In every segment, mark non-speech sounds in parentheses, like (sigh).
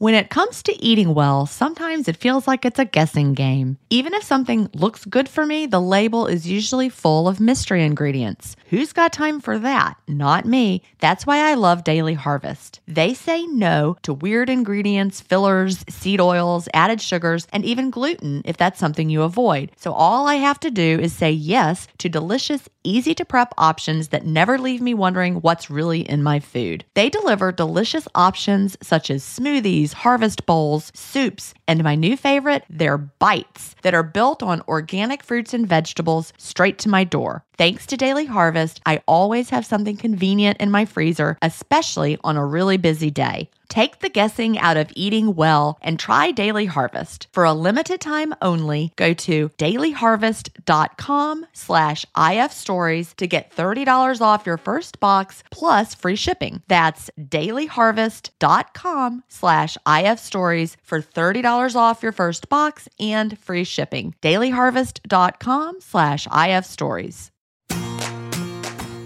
When it comes to eating well, sometimes it feels like it's a guessing game. Even if something looks good for me, the label is usually full of mystery ingredients. Who's got time for that? Not me. That's why I love Daily Harvest. They say no to weird ingredients, fillers, seed oils, added sugars, and even gluten if that's something you avoid. So all I have to do is say yes to delicious, easy to prep options that never leave me wondering what's really in my food. They deliver delicious options such as smoothies harvest bowls, soups, and my new favorite, their bites that are built on organic fruits and vegetables straight to my door. Thanks to Daily Harvest, I always have something convenient in my freezer, especially on a really busy day. Take the guessing out of eating well and try Daily Harvest. For a limited time only, go to dailyharvest.com slash ifstories to get $30 off your first box plus free shipping. That's dailyharvest.com slash ifstories for $30 off your first box and free shipping. dailyharvest.com slash ifstories.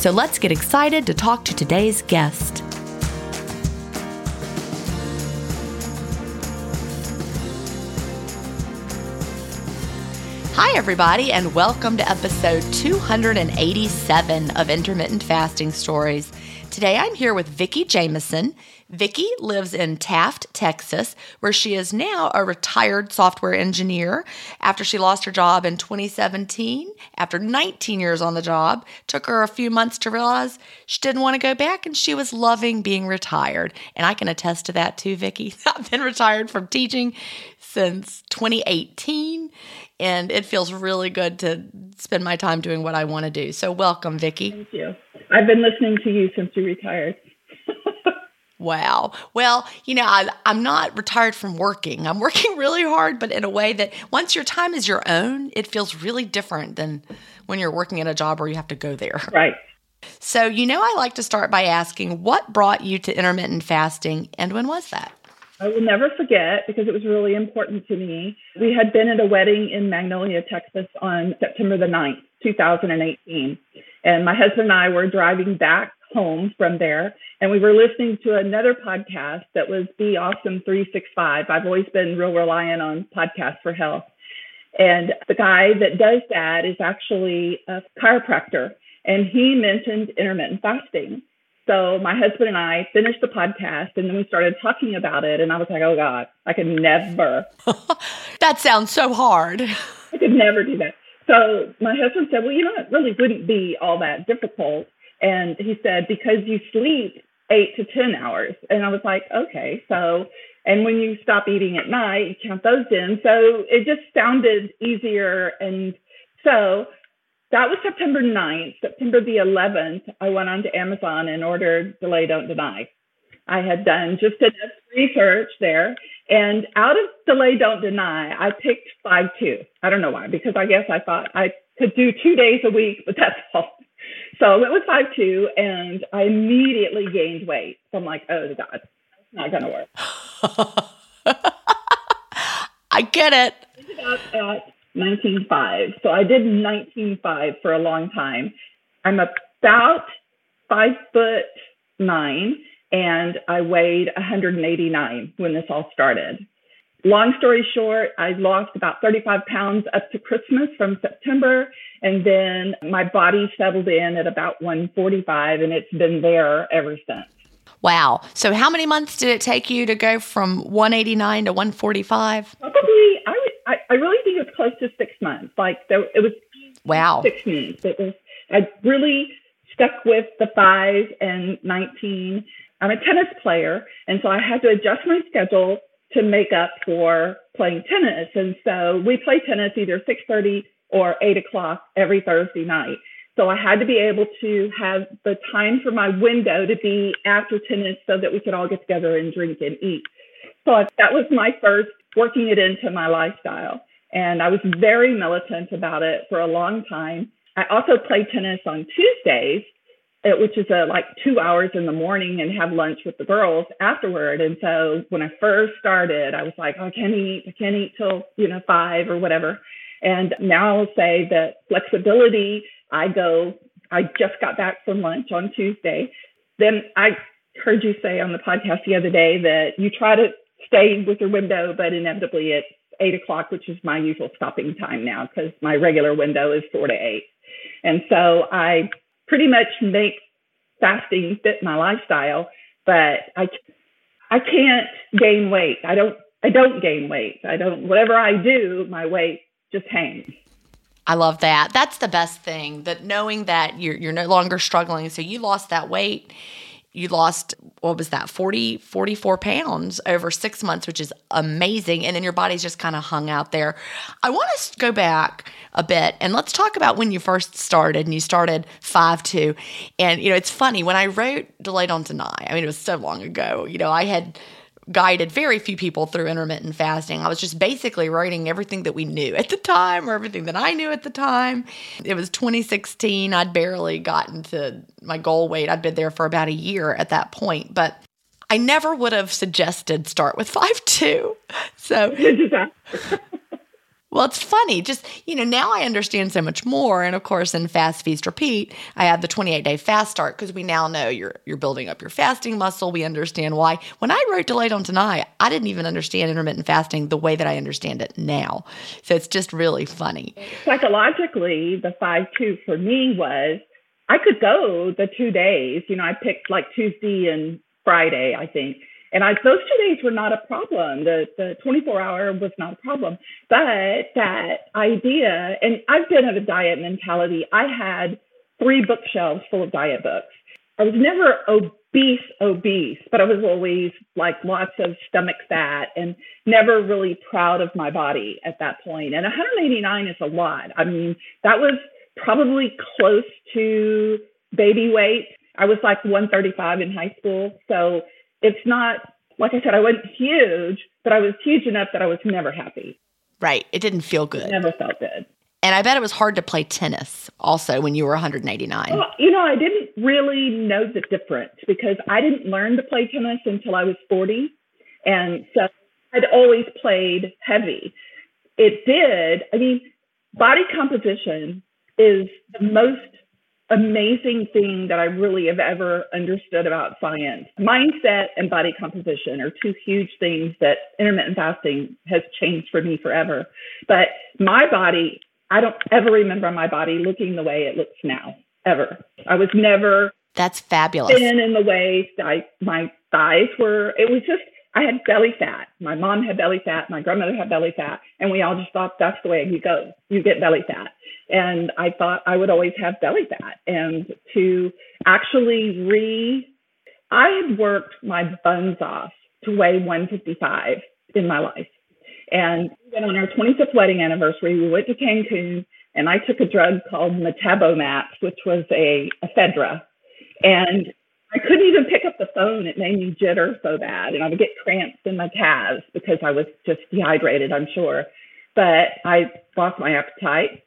So let's get excited to talk to today's guest. Hi, everybody, and welcome to episode 287 of Intermittent Fasting Stories. Today I'm here with Vicki Jamison. Vicki lives in Taft, Texas, where she is now a retired software engineer after she lost her job in 2017. After 19 years on the job, took her a few months to realize she didn't want to go back and she was loving being retired. And I can attest to that too, Vicki. (laughs) I've been retired from teaching since 2018 and it feels really good to spend my time doing what I want to do. So, welcome, Vicki. Thank you. I've been listening to you since you retired. Wow. Well, you know, I, am not retired from working. I'm working (laughs) really hard, but in a way that once your time is your own, it feels really different than when you're working at a job where you have to go there. (laughs) Right. So, you know, I like to start by asking what brought you to intermittent fasting and when was that? I will never forget because it was really important to me. We had been at a wedding in Magnolia, Texas on September the 9th, 2018. And my husband and I were driving back home from there and we were listening to another podcast that was Be Awesome 365. I've always been real reliant on podcasts for health. And the guy that does that is actually a chiropractor and he mentioned intermittent fasting. So my husband and I finished the podcast and then we started talking about it. And I was like, oh God, I could never. (laughs) that sounds so hard. I could never do that. So my husband said, well, you know, it really wouldn't be all that difficult. And he said, because you sleep eight to 10 hours. And I was like, okay. So, and when you stop eating at night, you count those in. So it just sounded easier and So that was September 9th. September the 11th, I went onto Amazon and ordered Delay Don't Deny. I had done just enough research there. And out of Delay Don't Deny, I picked 5 2. I don't know why, because I guess I thought I could do two days a week, but that's all. So I went with 5 2 and I immediately gained weight. So I'm like, oh, God, that's not going to work. (laughs) I get it. at 19.5. So I did 19.5 for a long time. I'm about five foot nine and I weighed 189 when this all started. Long story short, I lost about 35 pounds up to Christmas from September, and then my body settled in at about 145, and it's been there ever since. Wow. So, how many months did it take you to go from 189 to 145? Probably, I, I, I really think it was close to six months. Like, there, it was wow. six months. It was, I really stuck with the five and 19. I'm a tennis player, and so I had to adjust my schedule to make up for playing tennis. And so we play tennis either 6:30 or 8 o'clock every Thursday night. So I had to be able to have the time for my window to be after tennis so that we could all get together and drink and eat. So that was my first working it into my lifestyle. And I was very militant about it for a long time. I also played tennis on Tuesdays Uh, which is a, like two hours in the morning and have lunch with the girls afterward. And so when I first started, I was like, oh, I can't eat, I can't eat till, you know, five or whatever. And now I'll say that flexibility, I go, I just got back from lunch on Tuesday. Then I heard you say on the podcast the other day that you try to stay with your window, but inevitably it's eight o'clock, which is my usual stopping time now because my regular window is four to eight. And so I pretty much make fasting fit my lifestyle, but I I can't gain weight. I don't I don't gain weight. I don't whatever I do, my weight just hangs. I love that. That's the best thing. That knowing that you're you're no longer struggling. So you lost that weight you lost what was that 40 44 pounds over six months which is amazing. And then your body's just kind of hung out there. I want to go back a bit and let's talk about when you first started and you started 5-2 and you know it's funny when i wrote delay don't deny i mean it was so long ago you know i had guided very few people through intermittent fasting. I was just basically writing everything that we knew at the time or everything that I knew at the time. It was 2016. I'd barely gotten to my goal weight. I'd been there for about a year at that point, but I never would have suggested start with 5'2. (laughs) So (laughs) Well, it's funny. Just, you know, now I understand so much more. And of course, in Fast Feast Repeat, I have the 28 day fast start because we now know you're you're building up your fasting muscle. We understand why. When I wrote Delay Don't Deny, I didn't even understand intermittent fasting the way that I understand it now. So it's just really funny. Psychologically, the 5 2 for me was I could go the two days. You know, I picked like Tuesday and Friday, I think. And I, those two days were not a problem. The, the 24 hour was not a problem. But that idea, and I've been of a diet mentality. I had three bookshelves full of diet books. I was never obese, obese, but I was always like lots of stomach fat and never really proud of my body at that point. And 189 is a lot. I mean, that was probably close to baby weight. I was like 135 in high school. So it's not like I said, I wasn't huge, but I was huge enough that I was never happy. Right. It didn't feel good. It never felt good. And I bet it was hard to play tennis also when you were 189. Well, you know, I didn't really know the difference because I didn't learn to play tennis until I was 40. And so I'd always played heavy. It did. I mean, body composition is the most amazing thing that I really have ever understood about science. Mindset and body composition are two huge things that intermittent fasting has changed for me forever. But my body, I don't ever remember my body looking the way it looks now, ever. I was never that's fabulous. Thin in the waist. I my thighs were. It was just I had belly fat. My mom had belly fat. My grandmother had belly fat, and we all just thought that's the way you go. You get belly fat. And I thought I would always have belly fat. And to actually re, I had worked my buns off to weigh 155 in my life. And then on our 25th wedding anniversary, we went to Cancun and I took a drug called Metabomap, which was a ephedra. And I couldn't even pick up the phone. It made me jitter so bad. And I would get cramps in my calves because I was just dehydrated, I'm sure. But I lost my appetite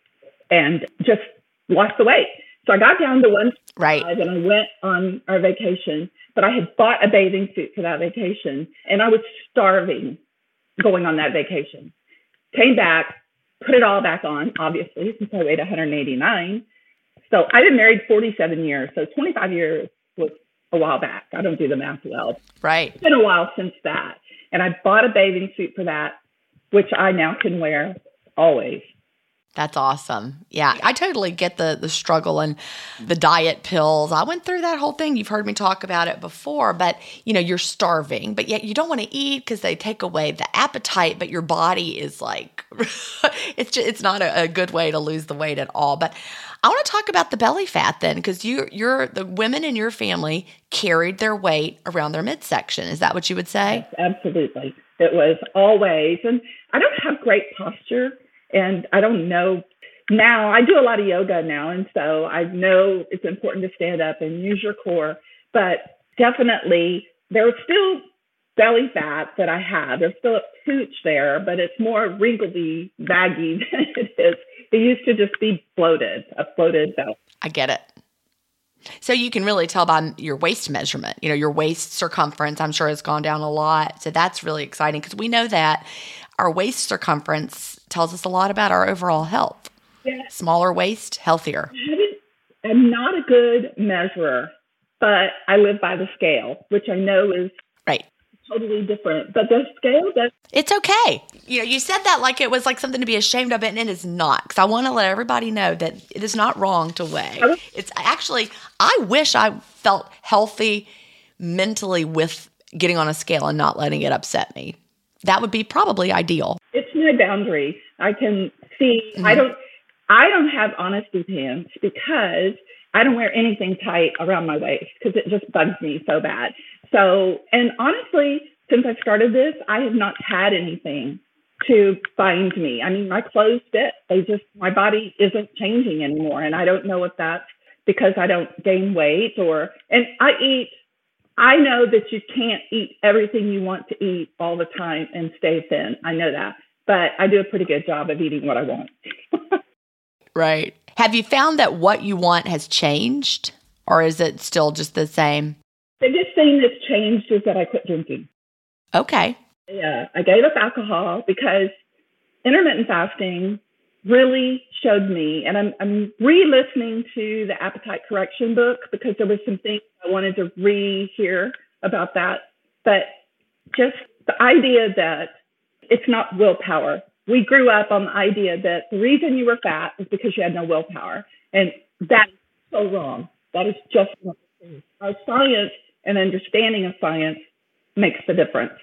and just lost the weight. So I got down to one right. and I went on our vacation. But I had bought a bathing suit for that vacation and I was starving going on that vacation. Came back, put it all back on, obviously, since I weighed 189. So I've been married 47 years. So 25 years was a while back. I don't do the math well. Right. It's been a while since that. And I bought a bathing suit for that, which I now can wear always. That's awesome. Yeah, I totally get the the struggle and the diet pills. I went through that whole thing. You've heard me talk about it before, but you know, you're starving, but yet you don't want to eat because they take away the appetite, but your body is like (laughs) it's just, it's not a, a good way to lose the weight at all. But I want to talk about the belly fat then because you you're the women in your family carried their weight around their midsection. Is that what you would say? Yes, absolutely. It was always and I don't have great posture and I don't know now. I do a lot of yoga now, and so I know it's important to stand up and use your core. But definitely, there's still belly fat that I have. There's still a pooch there, but it's more wrinkly, baggy (laughs) than it is. It used to just be bloated, a bloated belly. I get it. So you can really tell by your waist measurement. You know, your waist circumference, I'm sure, has gone down a lot. So that's really exciting because we know that our waist circumference tells us a lot about our overall health. Yeah. Smaller waist, healthier. I'm not a good measurer, but I live by the scale, which I know is right totally different. But the scale does. It's okay. You know, you said that like it was like something to be ashamed of, and it is not. Because I want to let everybody know that it is not wrong to weigh. It's actually, I wish I felt healthy mentally with getting on a scale and not letting it upset me. That would be probably ideal. It's my boundary. I can see. Mm-hmm. I don't. I don't have honesty pants because I don't wear anything tight around my waist because it just bugs me so bad. So, and honestly, since I started this, I have not had anything to bind me. I mean, my clothes fit. They just, my body isn't changing anymore. And I don't know if that's because I don't gain weight or, and I eat, I know that you can't eat everything you want to eat all the time and stay thin. I know that, but I do a pretty good job of eating what I want. (laughs) right. Have you found that what you want has changed or is it still just the same? The biggest thing that's changed is that I quit drinking. Okay. Yeah, I gave up alcohol because intermittent fasting really showed me, and I'm, I'm re-listening to the appetite correction book because there was some things I wanted to re-hear about that. But just the idea that it's not willpower. We grew up on the idea that the reason you were fat is because you had no willpower, and that's so wrong. That is just not. Our science and understanding of science makes the difference.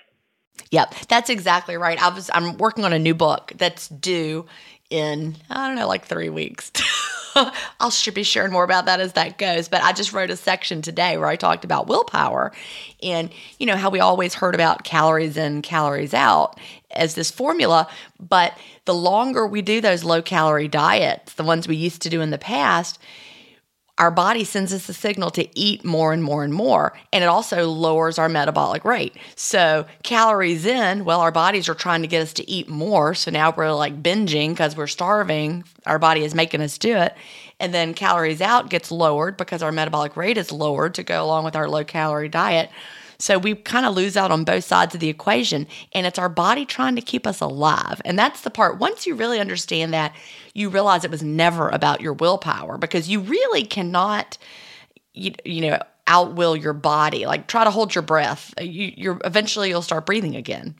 Yep, that's exactly right. I was I'm working on a new book that's due in I don't know like 3 weeks. (laughs) I'll be sharing more about that as that goes, but I just wrote a section today where I talked about willpower and you know how we always heard about calories in, calories out as this formula, but the longer we do those low calorie diets, the ones we used to do in the past, our body sends us a signal to eat more and more and more. And it also lowers our metabolic rate. So, calories in, well, our bodies are trying to get us to eat more. So now we're like binging because we're starving. Our body is making us do it. And then calories out gets lowered because our metabolic rate is lowered to go along with our low calorie diet. So we kind of lose out on both sides of the equation. And it's our body trying to keep us alive. And that's the part, once you really understand that, you realize it was never about your willpower because you really cannot, you, you know, outwill your body. Like try to hold your breath. You, you're eventually you'll start breathing again.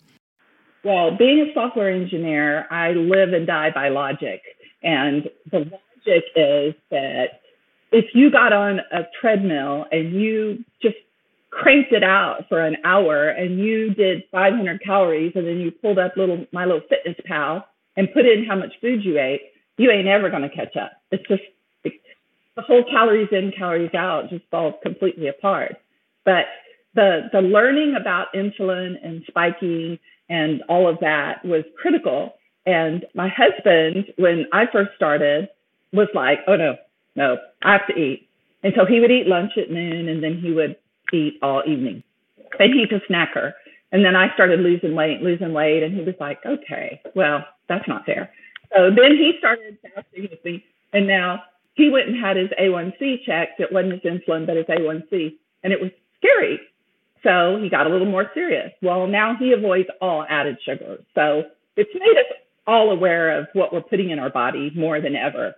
Well, being a software engineer, I live and die by logic. And the logic is that if you got on a treadmill and you just cranked it out for an hour and you did 500 calories and then you pulled up little my little fitness pal and put in how much food you ate, you ain't ever going to catch up. It's just the whole calories in, calories out just falls completely apart. But the the learning about insulin and spiking and all of that was critical. And my husband, when I first started, was like, oh no, no, I have to eat. And so he would eat lunch at noon and then he would eat all evening. And he's a snacker. And then I started losing weight, losing weight. And he was like, okay, well, that's not fair. So then he started fasting with me. And now he went and had his A1C checked. It wasn't his insulin, but his A1C. And it was scary. So he got a little more serious. Well, now he avoids all added sugar. So it's made us all aware of what we're putting in our body more than ever.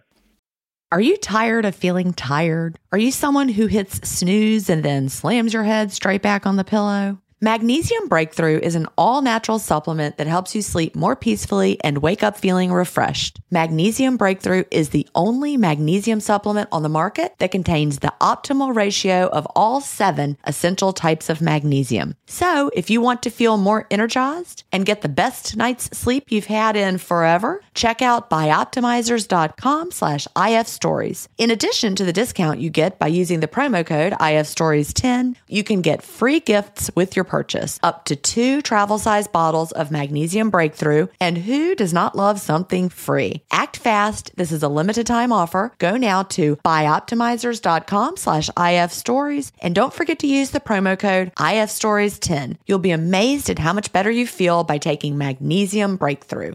Are you tired of feeling tired? Are you someone who hits snooze and then slams your head straight back on the pillow? Magnesium Breakthrough is an all natural supplement that helps you sleep more peacefully and wake up feeling refreshed. Magnesium Breakthrough is the only magnesium supplement on the market that contains the optimal ratio of all seven essential types of magnesium. So, if you want to feel more energized and get the best night's sleep you've had in forever, check out bioptimizers.com slash ifstories. In addition to the discount you get by using the promo code ifstories10, you can get free gifts with your purchase up to two travel size bottles of Magnesium Breakthrough. And who does not love something free? Act fast. This is a limited time offer. Go now to bioptimizers.com slash ifstories and don't forget to use the promo code ifstories10. You'll be amazed at how much better you feel by taking Magnesium Breakthrough.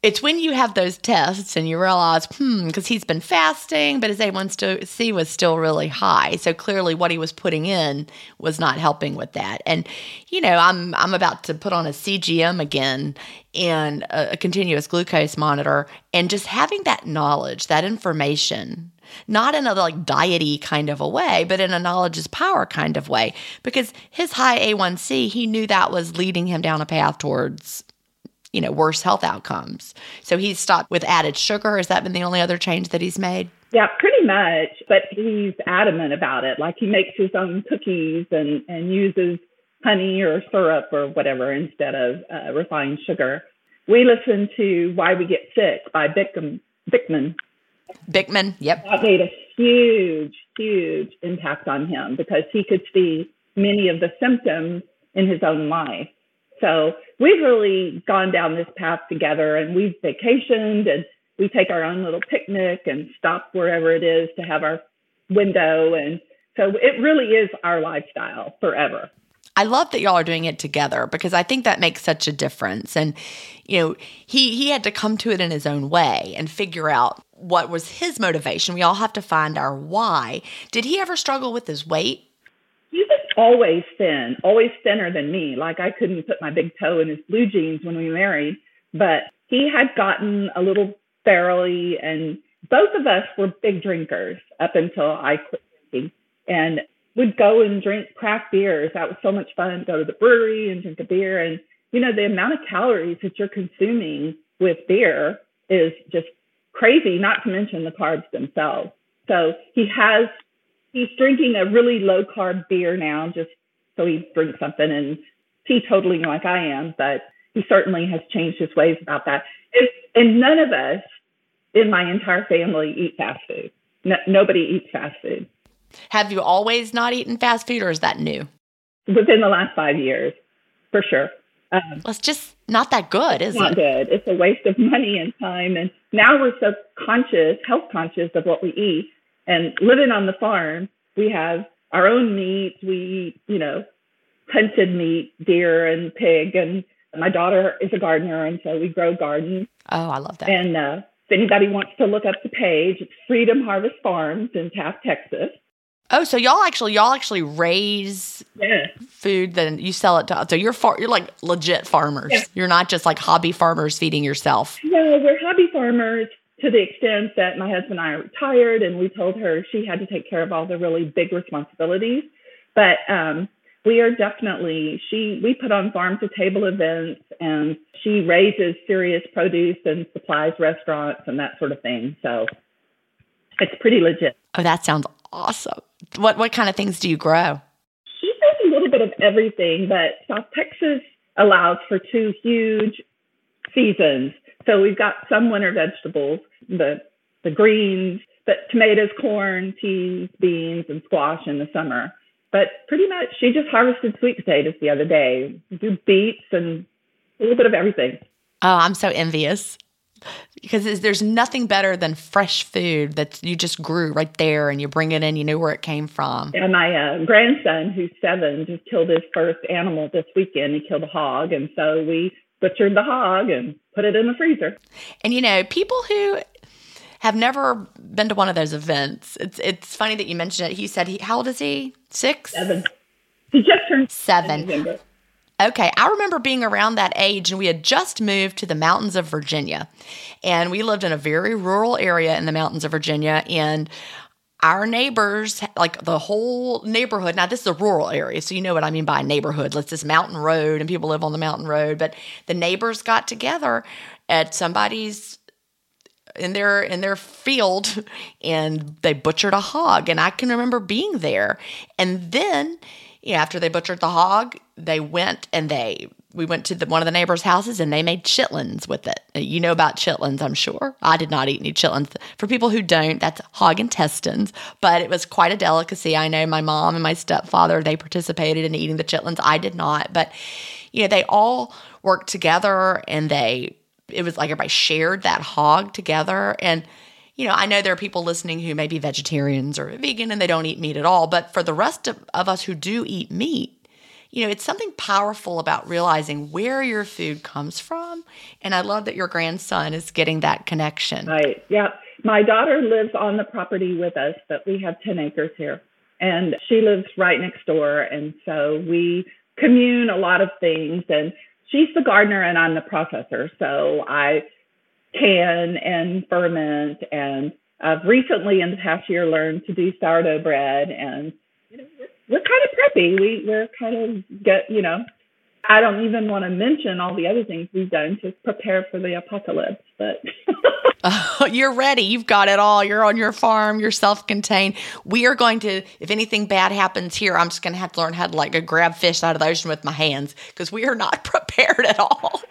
it's when you have those tests and you realize, hmm, because he's been fasting, but his A1C was still really high. So clearly, what he was putting in was not helping with that. And you know, I'm I'm about to put on a CGM again and a, a continuous glucose monitor, and just having that knowledge, that information, not in a like diety kind of a way, but in a knowledge is power kind of way. Because his high A1C, he knew that was leading him down a path towards you know, worse health outcomes. So he's stopped with added sugar. Has that been the only other change that he's made? Yeah, pretty much. But he's adamant about it. Like he makes his own cookies and, and uses honey or syrup or whatever instead of uh, refined sugar. We listen to Why We Get Sick by Bikman. Bickman. Bikman, yep. That made a huge, huge impact on him because he could see many of the symptoms in his own life. So we've really gone down this path together and we've vacationed and we take our own little picnic and stop wherever it is to have our window. And so it really is our lifestyle forever. I love that y'all are doing it together because I think that makes such a difference. And you know, he he had to come to it in his own way and figure out what was his motivation. We all have to find our why. Did he ever struggle with his weight? He was always thin, always thinner than me. Like I couldn't put my big toe in his blue jeans when we married, but he had gotten a little ferally and both of us were big drinkers up until I quit drinking and would go and drink craft beers. That was so much fun. Go to the brewery and drink a beer. And, you know, the amount of calories that you're consuming with beer is just crazy, not to mention the carbs themselves. So he has he's drinking a really low carb beer now, just so he drinks something and teetotaling like I am, but he certainly has changed his ways about that. And, and none of us in my entire family eat fast food. No, nobody eats fast food. Have you always not eaten fast food, or is that new? Within the last five years, for sure. Um, well, it's just not that good, is not it? Not good. It's a waste of money and time. And now we're so conscious, health conscious of what we eat and living on the farm, we have our own meat. We eat, you know, hunted meat, deer and pig. And my daughter is a gardener, and so we grow gardens. Oh, I love that. And uh, if anybody wants to look up the page, it's Freedom Harvest Farms in Taft, Texas. Oh, so y'all actually y'all actually raise yeah. food, then you sell it to. Us. So you're far, you're like legit farmers. Yeah. You're not just like hobby farmers feeding yourself. No, we're hobby farmers to the extent that my husband and I are retired and we told her she had to take care of all the really big responsibilities. But um, we are definitely she we put on farm to table events and she raises serious produce and supplies restaurants and that sort of thing. So it's pretty legit. Oh that sounds awesome. What what kind of things do you grow? She does a little bit of everything but south texas allows for two huge seasons so we've got some winter vegetables the the greens but tomatoes corn peas beans and squash in the summer but pretty much, she just harvested sweet potatoes the other day. Do beets and a little bit of everything. Oh, I'm so envious because there's nothing better than fresh food that you just grew right there and you bring it in, you know where it came from. And my uh, grandson, who's seven, just killed his first animal this weekend. He killed a hog. And so we butchered the hog and put it in the freezer. And you know, people who have never been to one of those events. It's it's funny that you mentioned it. He said he how old is he? Six? Seven. He just turned seven. Okay, I remember being around that age and we had just moved to the mountains of Virginia. And we lived in a very rural area in the mountains of Virginia and our neighbors, like the whole neighborhood. Now, this is a rural area, so you know what I mean by neighborhood. Let's this mountain road, and people live on the mountain road. But the neighbors got together at somebody's in their in their field (laughs) and they butchered a hog and I can remember being there. And then after they butchered the hog, they went and they we went to the, one of the neighbors' houses and they made chitlins with it. Uh, you know about chitlins, I'm sure. I did not eat any chitlins. For people who don't, that's hog intestines, but it was quite a delicacy. I know my mom and my stepfather, they participated in eating the chitlins. I did not, but you know, they all worked together and they it was like everybody shared that hog together. And, you know, I know there are people listening who may be vegetarians or vegan and they don't eat meat at all. But for the rest of, of us who do eat meat, you know, it's something powerful about realizing where your food comes from. And I love that your grandson is getting that connection. Right. Yeah. My daughter lives on the property with us, but we have 10 acres here. And she lives right next door. And so we commune a lot of things. And she's the gardener and I'm the processor. So I can and ferment and I've recently in the past year learned to do sourdough bread and we're, kind of preppy. We we're kind of get you know I don't even want to mention all the other things we've done to prepare for the apocalypse, but Oh, (laughs) (laughs) you're ready. You've got it all. You're on your farm. You're self-contained. We are going to, if anything bad happens here, I'm just going to have to learn how to like grab fish out of the ocean with my hands because we are not (laughs) prepared at all.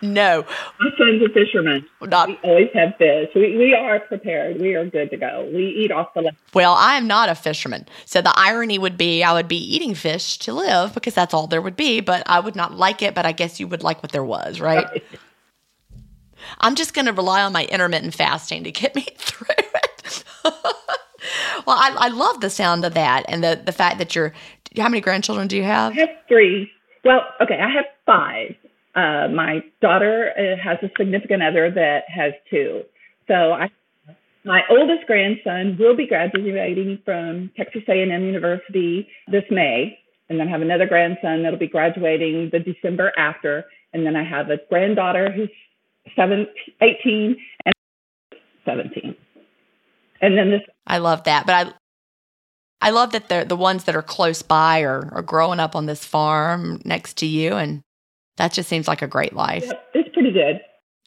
no. My son's a fisherman. Not, we always have fish. We, we are prepared. We are good to go. We eat off the land. Well, I am not a fisherman. So the irony would be I would be eating fish to live because that's all there would be, but I would not like it. But I guess you would like what there was, right? right. I'm just going to rely on my intermittent fasting to get (laughs) me through it. (laughs) well, I, I love the sound of that and the, the fact that you're, how many grandchildren do you have? I have three. Well, okay, I have five. Uh, my daughter uh, has a significant other that has two. So I, my oldest grandson will be graduating from Texas A&M University this May, and then I have another grandson that'll be graduating the December after, and then I have a granddaughter who's 17, 18 and 17. And then this. I love that. But I, I love that the the ones that are close by are, are growing up on this farm next to you. And that just seems like a great life. Yeah, it's pretty good.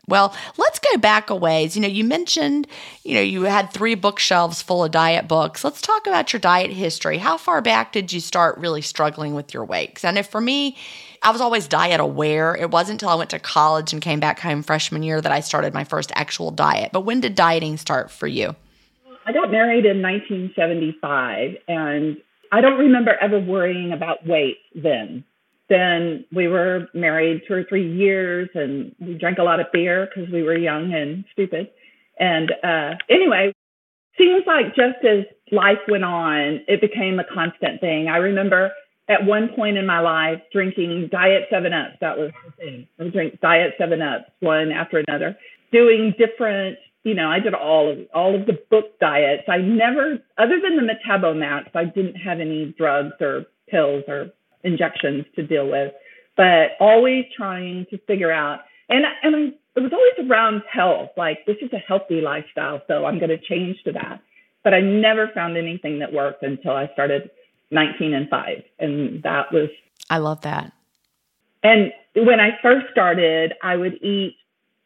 Well, let's go back a ways. You know, you mentioned, you know, you had three bookshelves full of diet books. Let's talk about your diet history. How far back did you start really struggling with your weight? Because I know for me, I was always diet aware. It wasn't until I went to college and came back home freshman year that I started my first actual diet. But when did dieting start for you? I got married in 1975, and I don't remember ever worrying about weight then then we were married two or three years and we drank a lot of beer because we were young and stupid. And uh, anyway, seems like just as life went on, it became a constant thing. I remember at one point in my life drinking Diet 7 Ups. That was the thing. I would drink Diet 7 Ups one after another, doing different, you know, I did all of all of the book diets. I never, other than the Metabomats, I didn't have any drugs or pills or injections to deal with, but always trying to figure out. And and I, it was always around health. Like this is a healthy lifestyle, so I'm going to change to that. But I never found anything that worked until I started 19 and 5. And that was. I love that. And when I first started, I would eat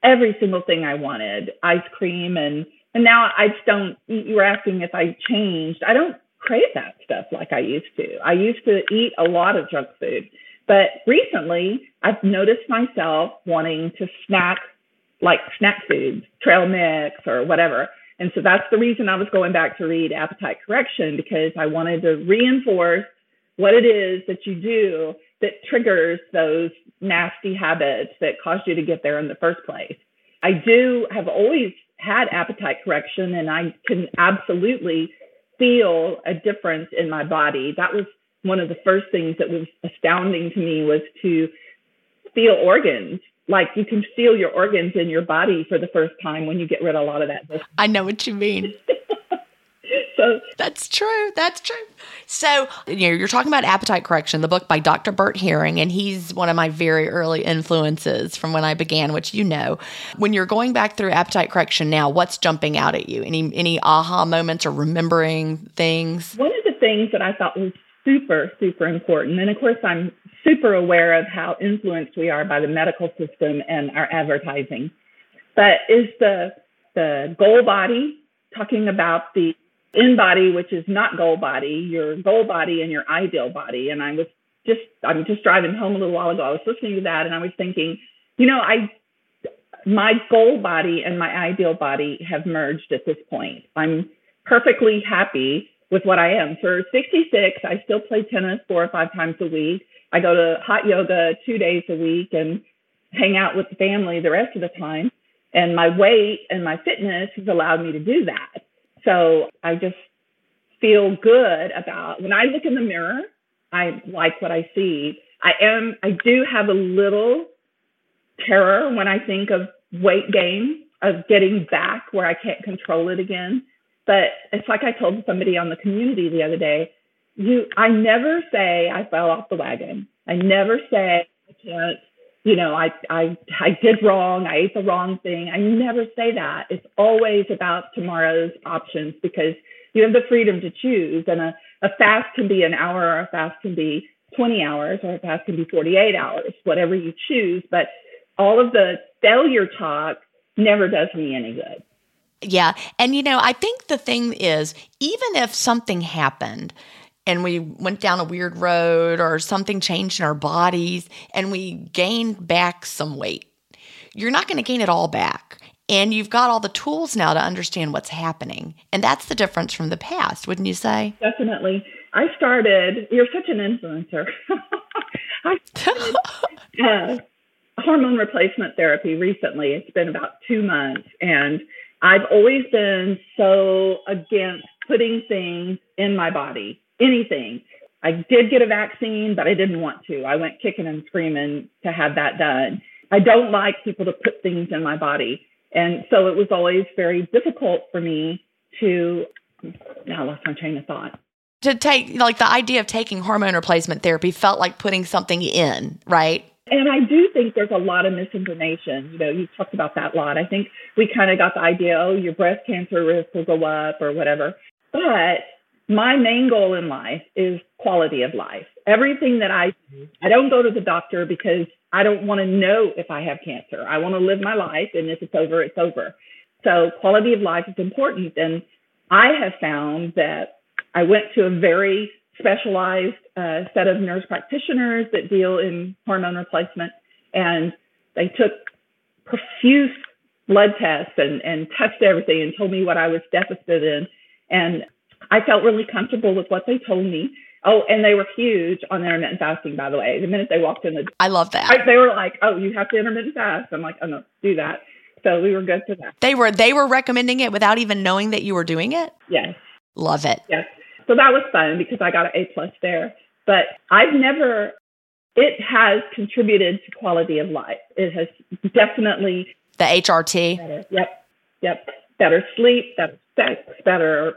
every single thing I wanted ice cream. And, and now I just don't, you were asking if I changed. I don't crave that stuff like I used to. I used to eat a lot of junk food. But recently, I've noticed myself wanting to snack like snack foods, trail mix or whatever. And so that's the reason I was going back to read Appetite Correction because I wanted to reinforce what it is that you do that triggers those nasty habits that caused you to get there in the first place. I do have always had appetite correction and I can absolutely feel a difference in my body. That was one of the first things that was astounding to me was to feel organs like you can feel your organs in your body for the first time when you get rid of a lot of that. I know what you mean. (laughs) so that's true. That's true. So you know, you're talking about appetite correction, the book by Dr. Bert Herring, and he's one of my very early influences from when I began, which you know. When you're going back through appetite correction now, what's jumping out at you? Any any aha moments or remembering things? One of the things that I thought was super, super important, and of course I'm super aware of how influenced we are by the medical system and our advertising. But is the the goal body talking about the in body, which is not goal body, your goal body and your ideal body. And I was just I'm just driving home a little while ago. I was listening to that and I was thinking, you know, I my goal body and my ideal body have merged at this point. I'm perfectly happy with what I am. For 66, I still play tennis four or five times a week. I go to hot yoga two days a week and hang out with the family the rest of the time. And my weight and my fitness has allowed me to do that. So I just feel good about when I look in the mirror, I like what I see. I am, I do have a little terror when I think of weight gain, of getting back where I can't control it again. But it's like I told somebody on the community the other day, you I never say I fell off the wagon. I never say I can't, you know, I I I did wrong, I ate the wrong thing. I never say that. It's always about tomorrow's options because you have the freedom to choose. And a, a fast can be an hour or a fast can be 20 hours or a fast can be 48 hours, whatever you choose. But all of the failure talk never does me any good. Yeah. And, you know, I think the thing is, even if something happened, and we went down a weird road or something changed in our bodies and we gained back some weight. You're not going to gain it all back. And you've got all the tools now to understand what's happening. And that's the difference from the past, wouldn't you say? Definitely. I started, you're such an influencer. (laughs) I started, (laughs) uh, hormone replacement therapy recently. It's been about two months. And I've always been so against putting things in my body anything. I did get a vaccine, but I didn't want to. I went kicking and screaming to have that done. I don't like people to put things in my body. And so it was always very difficult for me to, now I lost my train of thought. To take, like the idea of taking hormone replacement therapy felt like putting something in, right? And I do think there's a lot of misinformation. You know, you talked about that a lot. I think we kind of got the idea, oh, your breast cancer risk will go up or whatever. But my main goal in life is quality of life. Everything that I do, I don't go to the doctor because I don't want to know if I have cancer. I want to live my life, and if it's over, it's over. So quality of life is important. And I have found that I went to a very specialized uh, set of nurse practitioners that deal in hormone replacement, and they took profuse blood tests and, and tested everything and told me what I was deficit in. And I felt really comfortable with what they told me. Oh, and they were huge on intermittent fasting, by the way. The minute they walked in the I love that. I, they were like, Oh, you have to intermittent fast. I'm like, Oh no, do that. So we were good for that. They were they were recommending it without even knowing that you were doing it? Yes. Love it. Yes. So that was fun because I got an A plus there. But I've never it has contributed to quality of life. It has definitely the HRT. Better. Yep. Yep. Better sleep, better sex, better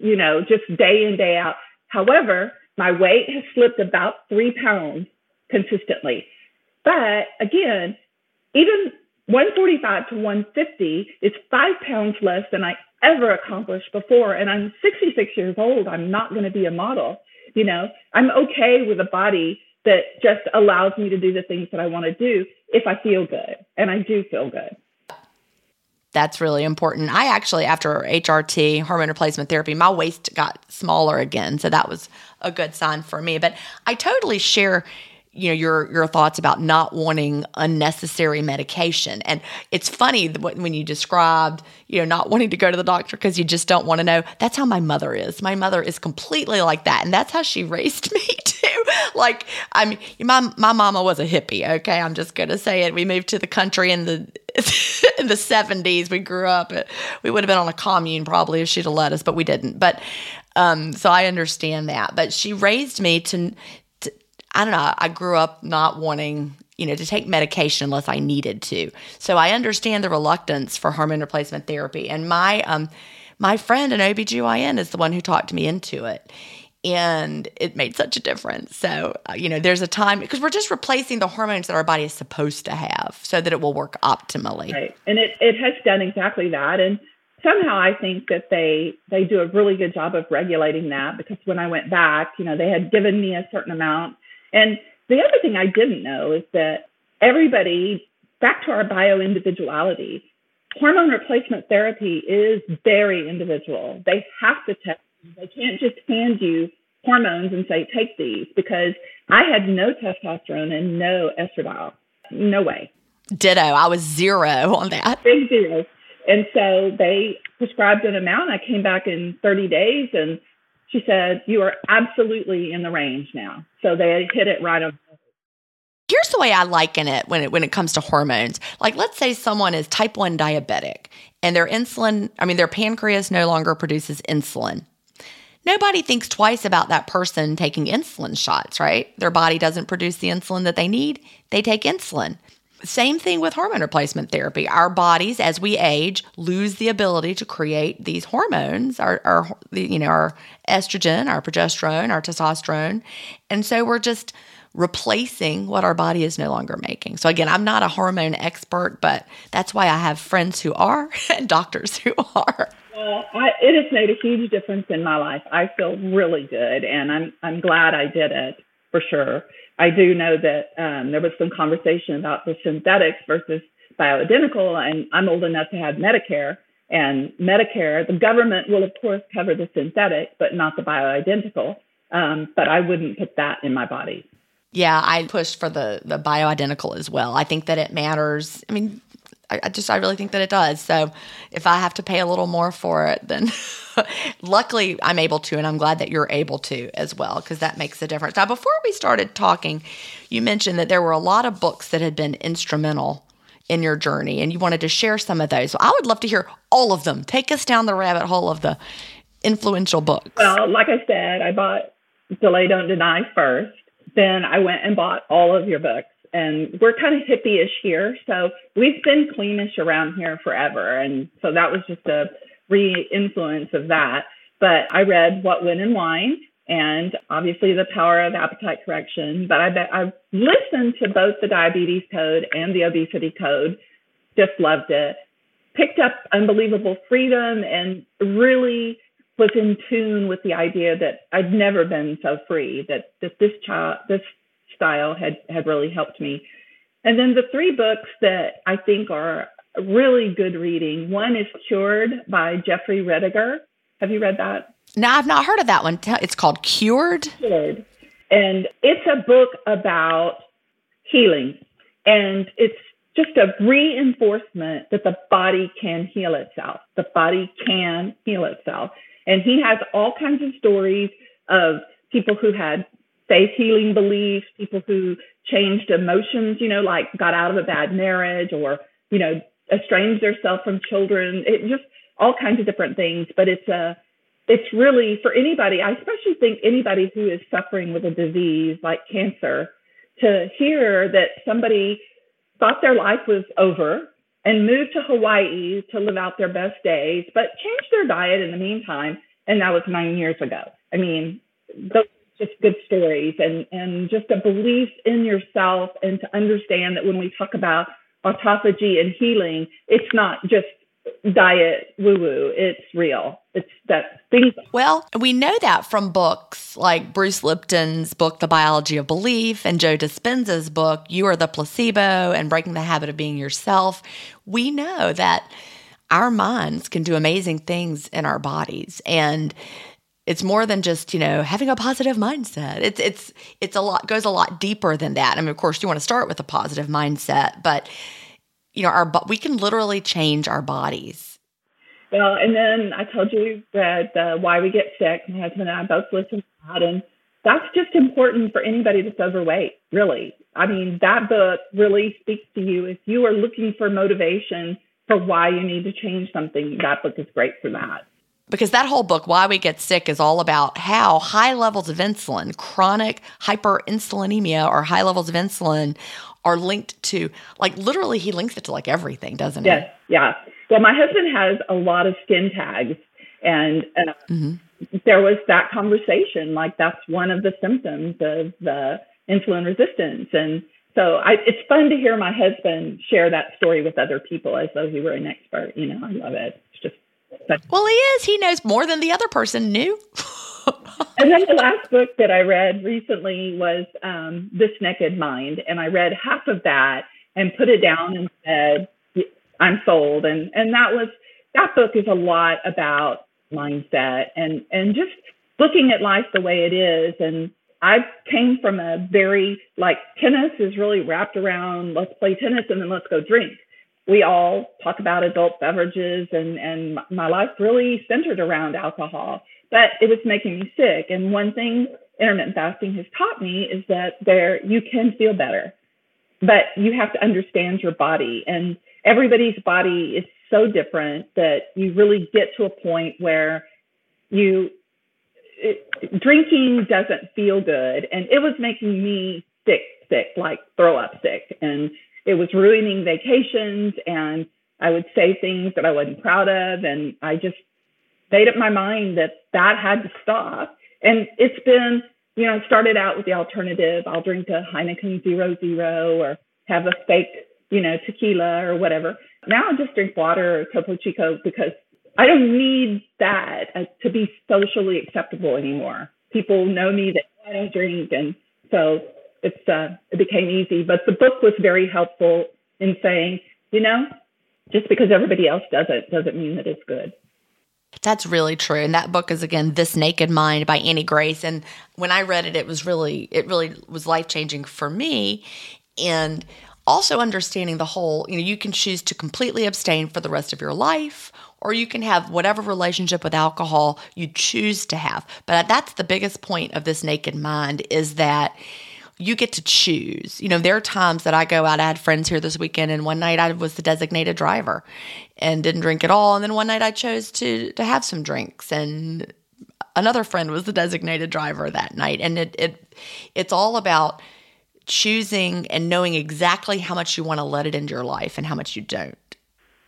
you know, just day in, day out. However, my weight has slipped about three pounds consistently. But again, even 145 to 150 is five pounds less than I ever accomplished before. And I'm 66 years old. I'm not going to be a model. You know, I'm okay with a body that just allows me to do the things that I want to do if I feel good. And I do feel good. That's really important. I actually, after HRT, hormone replacement therapy, my waist got smaller again. So that was a good sign for me. But I totally share you know your your thoughts about not wanting unnecessary medication and it's funny when you described you know not wanting to go to the doctor because you just don't want to know that's how my mother is my mother is completely like that and that's how she (laughs) raised me like i mean my, my mama was a hippie okay i'm just gonna say it we moved to the country in the (laughs) in the 70s we grew up we would have been on a commune probably if she'd have let us but we didn't but um, so I understand that. But she raised me to I don't know, I grew up not wanting, you know, to take medication unless I needed to. So I understand the reluctance for hormone replacement therapy. And my um my friend an OBGYN is the one who talked me into it. And it made such a difference. So, uh, you know, there's a time because we're just replacing the hormones that our body is supposed to have so that it will work optimally. Right. And it, it has done exactly that. And somehow I think that they they do a really good job of regulating that because when I went back, you know, they had given me a certain amount and the other thing I didn't know is that everybody, back to our bio individuality, hormone replacement therapy is very individual. They have to test. They can't just hand you hormones and say, take these, because I had no testosterone and no estradiol. No way. Ditto. I was zero on that. Big zero. And so they prescribed an amount. I came back in 30 days and she said, You are absolutely in the range now. So they hit it right on. Here's the way I liken it when it when it comes to hormones. Like let's say someone is type 1 diabetic and their insulin, I mean their pancreas no longer produces insulin. Nobody thinks twice about that person taking insulin shots, right? Their body doesn't produce the insulin that they need. They take insulin. Same thing with hormone replacement therapy. Our bodies, as we age, lose the ability to create these hormones, our, our you know, our estrogen, our progesterone, our testosterone, and so we're just replacing what our body is no longer making. So again, I'm not a hormone expert, but that's why I have friends who are (laughs) and doctors who are. Well, I, it has made a huge difference in my life. I feel really good, and I'm I'm glad I did it for sure. I do know that um, there was some conversation about the synthetics versus bioidentical, and I'm old enough to have Medicare. And Medicare, the government will of course cover the synthetic, but not the bioidentical. Um, but I wouldn't put that in my body. Yeah, I pushed for the the bioidentical as well. I think that it matters. I mean, I, just I really think that it does. So if I have to pay a little more for it, then (laughs) luckily I'm able to, and I'm glad that you're able to as well because that makes a difference. Now, before we started talking, you mentioned that there were a lot of books that had been instrumental in your journey, and you wanted to share some of those. So I would love to hear all of them. Take us down the rabbit hole of the influential books. Well, like I said, I bought Delay Don't Deny first. Then I went and bought all of your books and we're kind of hippie-ish here. So we've been cleanish around here forever. And so that was just a re-influence of that. But I read What, When, and Wine and obviously the power of appetite correction. But I bet I've listened to both the diabetes code and the obesity code. Just loved it. Picked up unbelievable freedom and really was in tune with the idea that I'd never been so free, that, that this child, this style had had really helped me. And then the three books that I think are really good reading. One is Cured by Jeffrey Rediger. Have you read that? No, I've not heard of that one. It's called Cured. Cured. And it's a book about healing. And it's just a reinforcement that the body can heal itself. The body can heal itself. And he has all kinds of stories of people who had faith healing beliefs, people who changed emotions, you know, like got out of a bad marriage or, you know, estranged themselves from children. It just all kinds of different things. But it's a, it's really for anybody, I especially think anybody who is suffering with a disease like cancer to hear that somebody thought their life was over and moved to Hawaii to live out their best days, but changed their diet in the meantime. And that was nine years ago. I mean, those just good stories and, and just a belief in yourself and to understand that when we talk about autophagy and healing, it's not just diet woo woo. It's real. It's that things. Well, we know that from books like Bruce Lipton's book, The Biology of Belief, and Joe Dispenza's book, You Are the Placebo and Breaking the Habit of Being Yourself. We know that our minds can do amazing things in our bodies. And it's more than just you know having a positive mindset it's it's it's a lot goes a lot deeper than that i mean of course you want to start with a positive mindset but you know, our we can literally change our bodies. Well, and then I told you that uh, why we get sick. My husband and I both listen to that, and that's just important for anybody that's overweight. Really, I mean, that book really speaks to you. If you are looking for motivation for why you need to change something, that book is great for that because that whole book, Why We Get Sick, is all about how high levels of insulin, chronic hyperinsulinemia, or high levels of insulin are linked to like literally he links it to like everything, doesn't he? Yes, yeah. Well, my husband has a lot of skin tags, and uh, mm-hmm. there was that conversation. Like that's one of the symptoms of the insulin resistance, and so I, it's fun to hear my husband share that story with other people as though he were an expert. You know, I love it. Such- well, he is. He knows more than the other person knew. (laughs) and then the last book that I read recently was um, This Naked Mind, and I read half of that and put it down and said, "I'm sold." And and that was that book is a lot about mindset and and just looking at life the way it is. And I came from a very like tennis is really wrapped around let's play tennis and then let's go drink. We all talk about adult beverages, and and my life really centered around alcohol but it was making me sick. And one thing intermittent fasting has taught me is that there you can feel better, but you have to understand your body. And everybody's body is so different that you really get to a point where you it, drinking doesn't feel good, and it was making me sick, sick, like throw up sick, and it was ruining vacations and I would say things that I wasn't proud of, and I just made up my mind that that had to stop. And it's been, you know, started out with the alternative. I'll drink a Heineken Zero Zero or have a fake, you know, tequila or whatever. Now I just drink water or Topo Chico because I don't need that to be socially acceptable anymore. People know me that I don't drink, and so it's uh, it became easy. But the book was very helpful in saying, you know, just because everybody else does it doesn't mean that it's good. That's really true. And that book is again This Naked Mind by Annie Grace. And when I read it, it was really, it really was life changing for me. And also understanding the whole, you know, you can choose to completely abstain for the rest of your life, or you can have whatever relationship with alcohol you choose to have. But that's the biggest point of this naked mind is that you get to choose. You know, there are times that I go out. I had friends here this weekend, and one night I was the designated driver and didn't drink at all. And then one night I chose to to have some drinks, and another friend was the designated driver that night. And it it it's all about choosing and knowing exactly how much you want to let it into your life and how much you don't.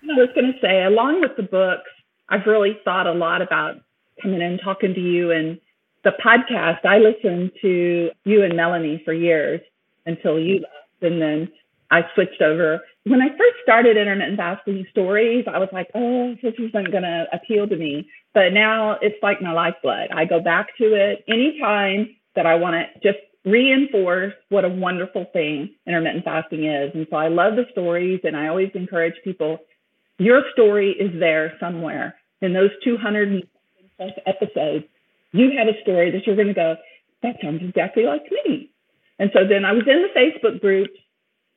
I was going to say, along with the books, I've really thought a lot about coming in talking to you and the podcast, I listened to you and Melanie for years until you left. And then I switched over. When I first started intermittent fasting stories, I was like, oh, this isn't going to appeal to me. But now it's like my lifeblood. I go back to it anytime that I want to just reinforce what a wonderful thing intermittent fasting is. And so I love the stories, and I always encourage people your story is there somewhere in those 200 episodes you have a story that you're going to go, that sounds exactly like me. And so then I was in the Facebook groups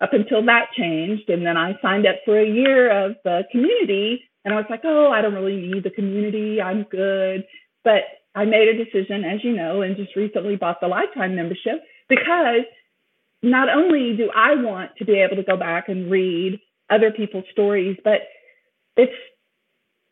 up until that changed. And then I signed up for a year of the community. And I was like, oh, I don't really need the community. I'm good. But I made a decision, as you know, and just recently bought the lifetime membership because not only do I want to be able to go back and read other people's stories, but it's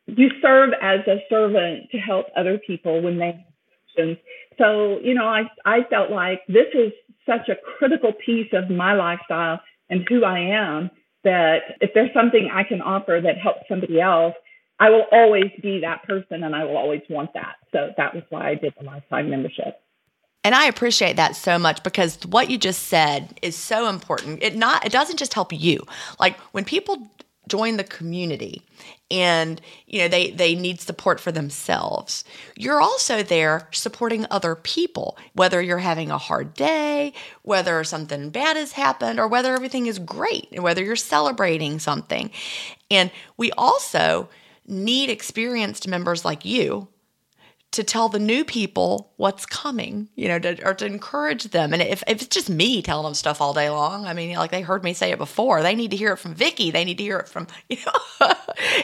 you serve as a servant to help other people when they questions. So, you know, I, I felt like this is such a critical piece of my lifestyle and who I am that if there's something I can offer that helps somebody else, I will always be that person and I will always want that. So that was why I did the lifetime membership. And I appreciate that so much because what you just said is so important. It not it doesn't just help you. Like when people join the community and you know they they need support for themselves. You're also there supporting other people whether you're having a hard day whether something bad has happened or whether everything is great and whether you're celebrating something. And we also need experienced members like you to tell the new people what's coming, you know, to, or to encourage them. And if, if it's just me telling them stuff all day long, I mean, like they heard me say it before, they need to hear it from Vicki. They need to hear it from, (laughs) you know,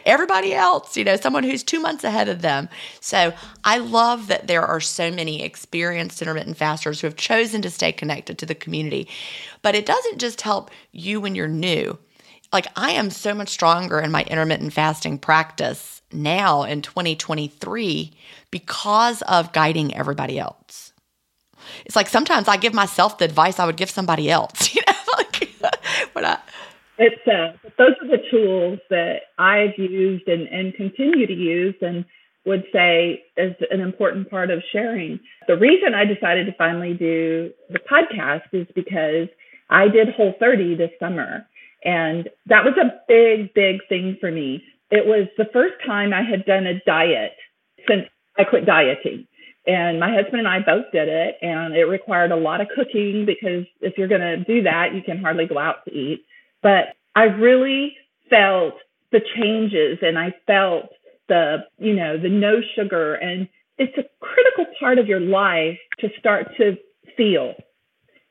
everybody else, you know, someone who's two months ahead of them. So I love that there are so many experienced intermittent fasters who have chosen to stay connected to the community. But it doesn't just help you when you're new. Like I am so much stronger in my intermittent fasting practice now in 2023 because of guiding everybody else. It's like sometimes I give myself the advice I would give somebody else, (laughs) you know, like when I it's uh, those are the tools that I've used and, and continue to use and would say is an important part of sharing. The reason I decided to finally do the podcast is because I did Whole 30 this summer. And that was a big, big thing for me. It was the first time I had done a diet since I quit dieting. And my husband and I both did it, and it required a lot of cooking because if you're going to do that, you can hardly go out to eat. But I really felt the changes and I felt the, you know, the no sugar. And it's a critical part of your life to start to feel.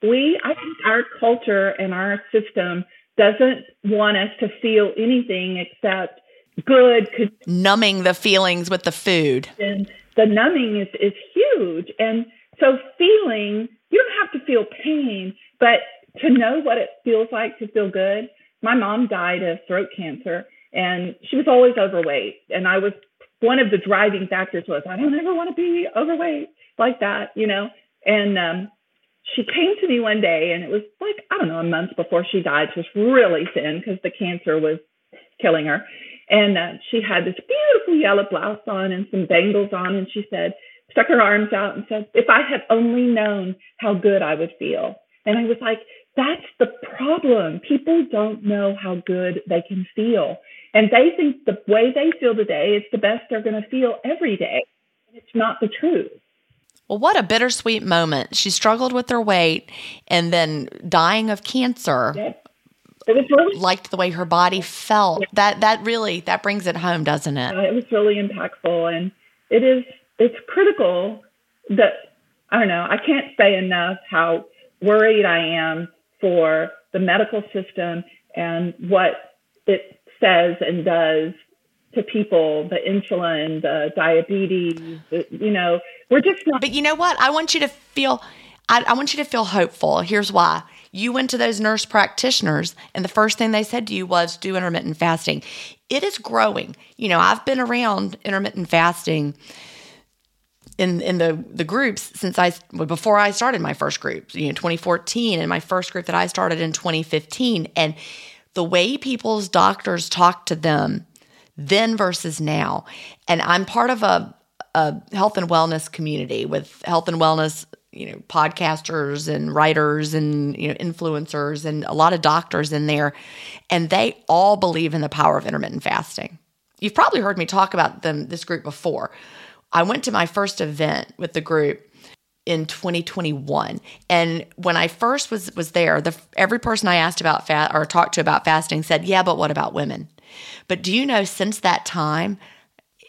We, I think our culture and our system doesn't want us to feel anything except good. Numbing the feelings with the food. And the numbing is, is huge. And so feeling, you don't have to feel pain, but to know what it feels like to feel good. My mom died of throat cancer and she was always overweight. And I was one of the driving factors was I don't ever want to be overweight like that, you know? And um, she came to me one day and it was like, I don't know, a month before she died. She was really thin because the cancer was killing her. And uh, she had this beautiful yellow blouse on and some bangles on. And she said, stuck her arms out and said, if I had only known how good I would feel. And I was like, that's the problem. People don't know how good they can feel. And they think the way they feel today is the best they're going to feel every day. And it's not the truth. Well, what a bittersweet moment. She struggled with her weight and then dying of cancer. It was really liked the way her body felt. Yeah. That that really that brings it home, doesn't it? Uh, it was really impactful, and it is it's critical that I don't know. I can't say enough how worried I am for the medical system and what it says and does to people, the insulin, the diabetes, the, you know, we're just not. But you know what? I want you to feel, I, I want you to feel hopeful. Here's why. You went to those nurse practitioners, and the first thing they said to you was do intermittent fasting. It is growing. You know, I've been around intermittent fasting in in the the groups since I before I started my first group, you know, 2014 and my first group that I started in 2015 and the way people's doctors talk to them then versus now. And I'm part of a, a health and wellness community with health and wellness you know podcasters and writers and you know influencers and a lot of doctors in there and they all believe in the power of intermittent fasting. You've probably heard me talk about them this group before. I went to my first event with the group in 2021 and when i first was was there the every person i asked about fat or talked to about fasting said yeah but what about women? But do you know since that time,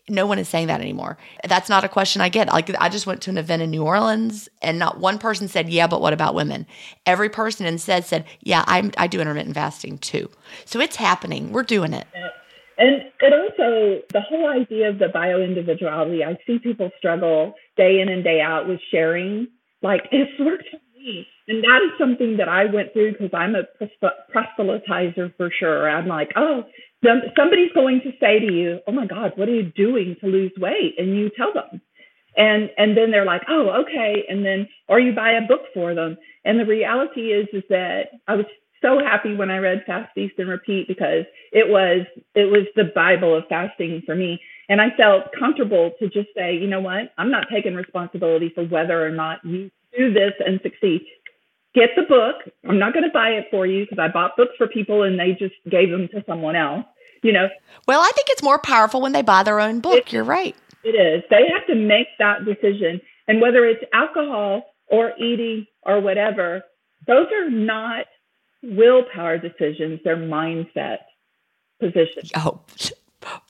no one is saying that anymore. That's not a question I get. Like I just went to an event in New Orleans and not one person said, "Yeah, but what about women?" Every person instead said, "Yeah, I I do intermittent fasting too." So it's happening. We're doing it. And it also the whole idea of the bio individuality. I see people struggle day in and day out with sharing. Like (laughs) it's worked for me, and that is something that I went through because I'm a proselytizer for sure. I'm like, oh, somebody's going to say to you, "Oh my God, what are you doing to lose weight?" And you tell them, and and then they're like, "Oh, okay." And then or you buy a book for them. And the reality is is that I was so happy when I read Fast, Feast, and Repeat because it was it was the Bible of fasting for me. And I felt comfortable to just say, you know what, I'm not taking responsibility for whether or not you do this and succeed. Get the book. I'm not going to buy it for you because I bought books for people and they just gave them to someone else You know. Well, I think it's more powerful when they buy their own book. It, You're right. It is. They have to make that decision, and whether it's alcohol or eating or whatever, those are not willpower decisions. They're mindset positions. Oh,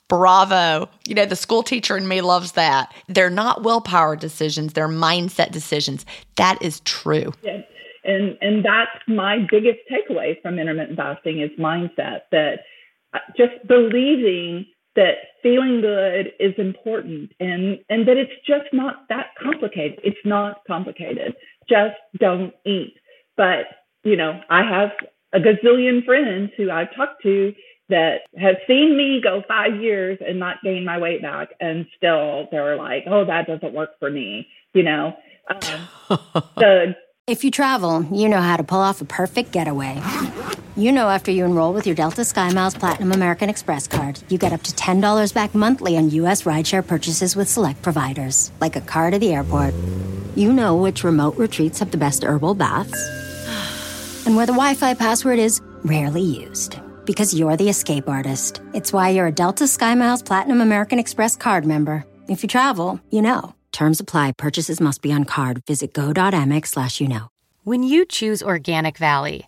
Bravo. You know, the school teacher in me loves that. They're not willpower decisions, they're mindset decisions. That is true. Yeah. And and that's my biggest takeaway from intermittent fasting is mindset that just believing that feeling good is important and and that it's just not that complicated. It's not complicated. Just don't eat. But, you know, I have a gazillion friends who i've talked to that have seen me go five years and not gain my weight back, and still they're like, "Oh, that doesn't work for me," you know. Um, (laughs) the if you travel, you know how to pull off a perfect getaway. You know, after you enroll with your Delta SkyMiles Platinum American Express card, you get up to $10 back monthly on U.S. rideshare purchases with select providers, like a car to the airport. You know which remote retreats have the best herbal baths, (sighs) and where the Wi Fi password is rarely used because you're the escape artist. It's why you're a Delta SkyMiles Platinum American Express card member. If you travel, you know. Terms apply. Purchases must be on card. Visit go.amex slash you know. When you choose Organic Valley,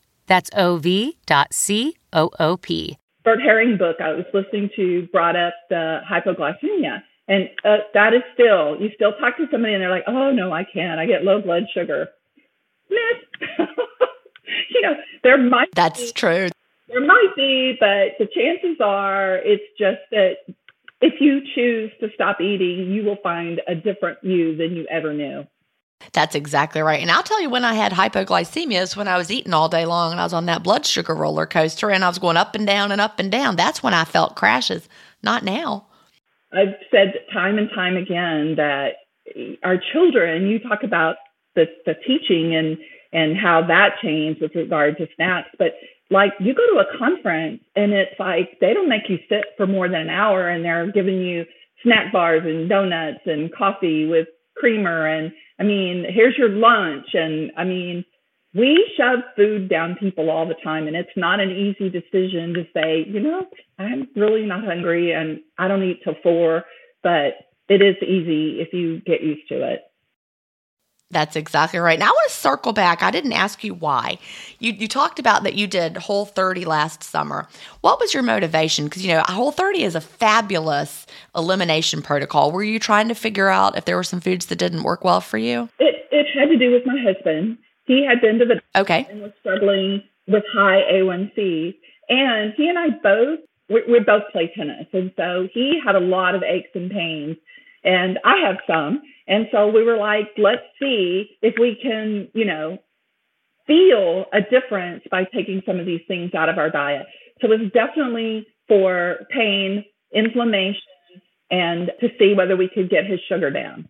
That's ov.coop. Bert Herring book I was listening to brought up the hypoglycemia. And uh, that is still, you still talk to somebody and they're like, oh, no, I can't. I get low blood sugar. Miss. (laughs) you know, there might That's be, true. There might be, but the chances are it's just that if you choose to stop eating, you will find a different you than you ever knew. That's exactly right. And I'll tell you when I had hypoglycemia is when I was eating all day long and I was on that blood sugar roller coaster and I was going up and down and up and down. That's when I felt crashes, not now. I've said time and time again that our children, you talk about the, the teaching and and how that changed with regard to snacks. But like you go to a conference and it's like they don't make you sit for more than an hour and they're giving you snack bars and donuts and coffee with creamer and I mean, here's your lunch and I mean, we shove food down people all the time and it's not an easy decision to say, you know, I'm really not hungry and I don't eat till 4, but it is easy if you get used to it. That's exactly right. Now I want to circle back. I didn't ask you why. You you talked about that you did Whole 30 last summer. What was your motivation? Because you know, Whole 30 is a fabulous elimination protocol. Were you trying to figure out if there were some foods that didn't work well for you? It it had to do with my husband. He had been to the okay and was struggling with high A1C, and he and I both we, we both play tennis, and so he had a lot of aches and pains, and I have some. And so we were like, let's see if we can, you know, feel a difference by taking some of these things out of our diet. So it was definitely for pain, inflammation, and to see whether we could get his sugar down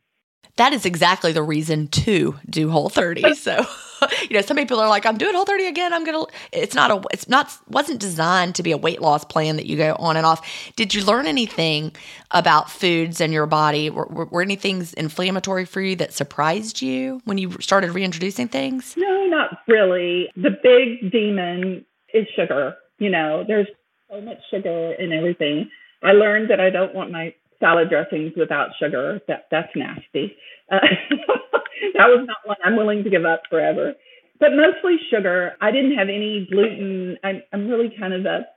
that is exactly the reason to do whole 30 (laughs) so (laughs) you know some people are like i'm doing whole 30 again. I'm gonna it's not a it's not wasn't designed to be a weight loss plan that you go on and off. Did you learn anything about foods and your body? Were, were, were any things inflammatory for you that surprised you when you started reintroducing things? No not really. The big demon is sugar you know? There's so much sugar in everything. I learned that i don't want my salad dressings without sugar. That that's nasty. Uh, (laughs) that was not one I'm willing to give up forever. But mostly sugar. I didn't have any gluten. I'm I'm really kind of a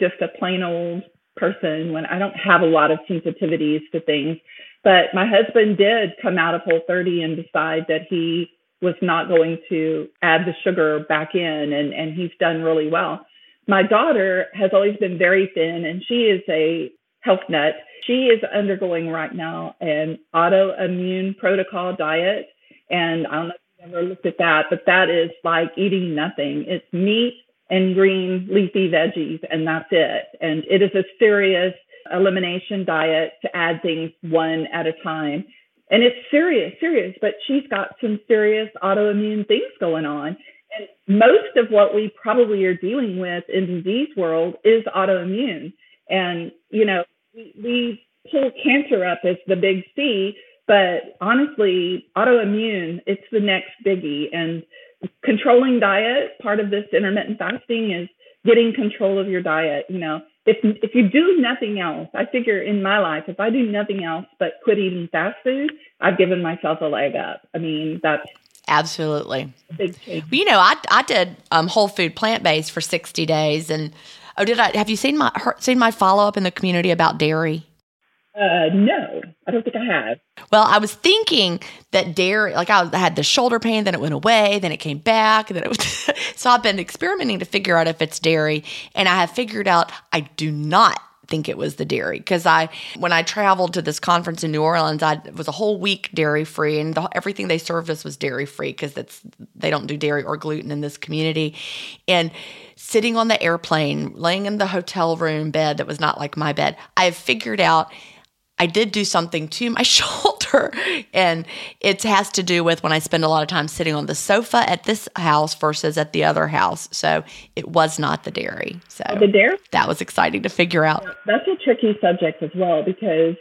just a plain old person when I don't have a lot of sensitivities to things. But my husband did come out of Whole 30 and decide that he was not going to add the sugar back in, and and he's done really well. My daughter has always been very thin, and she is a health nut she is undergoing right now an autoimmune protocol diet. And I don't know if you've ever looked at that, but that is like eating nothing. It's meat and green leafy veggies, and that's it. And it is a serious elimination diet to add things one at a time. And it's serious, serious, but she's got some serious autoimmune things going on. And most of what we probably are dealing with in disease world is autoimmune. And, you know, we, we pull cancer up as the big C, but honestly, autoimmune, it's the next biggie. And controlling diet, part of this intermittent fasting is getting control of your diet. You know, if if you do nothing else, I figure in my life, if I do nothing else but quit eating fast food, I've given myself a leg up. I mean, that's absolutely big change. You know, I I did um, whole food plant based for sixty days, and oh, did I? Have you seen my seen my follow up in the community about dairy? Uh, no, I don't think I have. Well, I was thinking that dairy, like I had the shoulder pain, then it went away, then it came back, then it was. (laughs) so I've been experimenting to figure out if it's dairy, and I have figured out I do not think it was the dairy. Because I, when I traveled to this conference in New Orleans, I was a whole week dairy free, and the, everything they served us was dairy free because that's they don't do dairy or gluten in this community, and sitting on the airplane, laying in the hotel room bed that was not like my bed, I figured out I did do something to my (laughs) shoulder, and it has to do with when I spend a lot of time sitting on the sofa at this house versus at the other house. So it was not the dairy. So the dairy that was exciting to figure out. That's a tricky subject as well because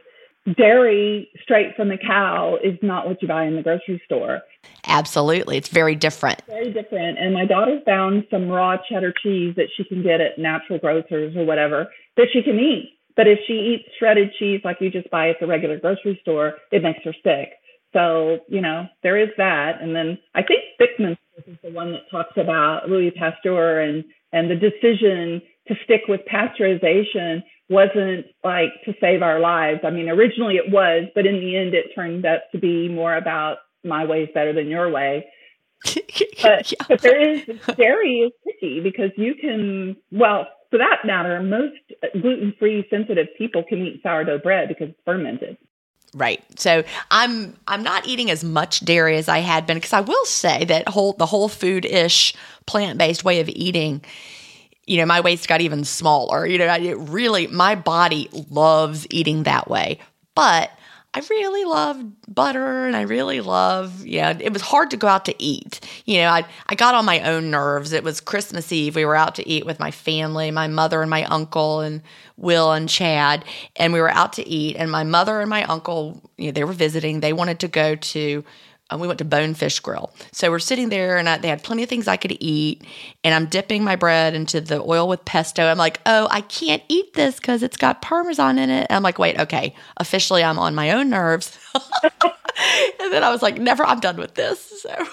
dairy straight from the cow is not what you buy in the grocery store. Absolutely. It's very different. Very different. And my daughter found some raw cheddar cheese that she can get at natural grocers or whatever that she can eat. But if she eats shredded cheese like you just buy at the regular grocery store, it makes her sick. So, you know, there is that. And then I think Beckman is the one that talks about Louis Pasteur and, and the decision to stick with pasteurization wasn't like to save our lives. I mean, originally it was, but in the end, it turned out to be more about my way is better than your way. But, (laughs) yeah. but there is dairy is tricky because you can, well, for that matter, most gluten free sensitive people can eat sourdough bread because it's fermented. Right. So I'm I'm not eating as much dairy as I had been because I will say that whole the whole food ish plant based way of eating, you know, my waist got even smaller. You know, it really my body loves eating that way. But I really love butter and I really love, yeah, it was hard to go out to eat. You know, I, I got on my own nerves. It was Christmas Eve. We were out to eat with my family, my mother and my uncle and Will and Chad. And we were out to eat. And my mother and my uncle, you know, they were visiting. They wanted to go to Um, we went to Bonefish Grill. So we're sitting there, and I, they had plenty of things I could eat. And I'm dipping my bread into the oil with pesto. I'm like, oh, I can't eat this because it's got Parmesan in it. And I'm like, wait, okay, officially, I'm on my own nerves. (laughs) and then I was like, never, I'm done with this. So.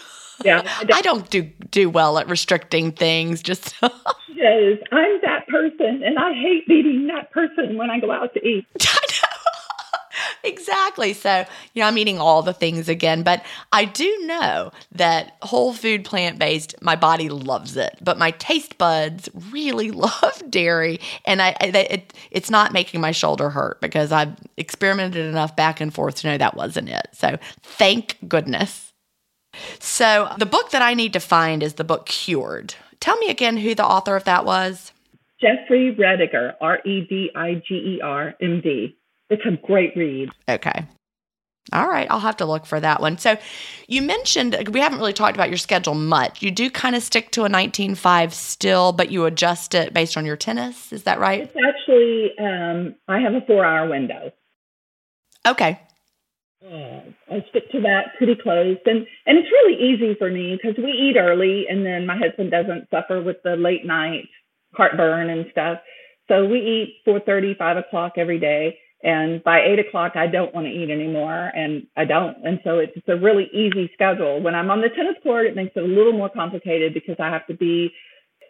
Yeah, (laughs) I don't do do well at restricting things. Just (laughs) yes, I'm that person, and I hate beating that person when I go out to eat. Exactly. So, you know, I'm eating all the things again, but I do know that whole food plant based, my body loves it, but my taste buds really (laughs) love dairy. And I, it, it's not making my shoulder hurt because I've experimented enough back and forth to know that wasn't it. So, thank goodness. So, the book that I need to find is the book Cured. Tell me again who the author of that was. Jeffrey Rediger, R E D I G E R, M D. It's a great read. Okay. All right, I'll have to look for that one. So, you mentioned we haven't really talked about your schedule much. You do kind of stick to a 19.5 still, but you adjust it based on your tennis. Is that right? It's actually, um, I have a four hour window. Okay. Uh, I stick to that pretty close, and and it's really easy for me because we eat early, and then my husband doesn't suffer with the late night heartburn and stuff. So we eat four thirty, five o'clock every day and by eight o'clock, I don't want to eat anymore, and I don't. And so it's, it's a really easy schedule. When I'm on the tennis court, it makes it a little more complicated because I have to be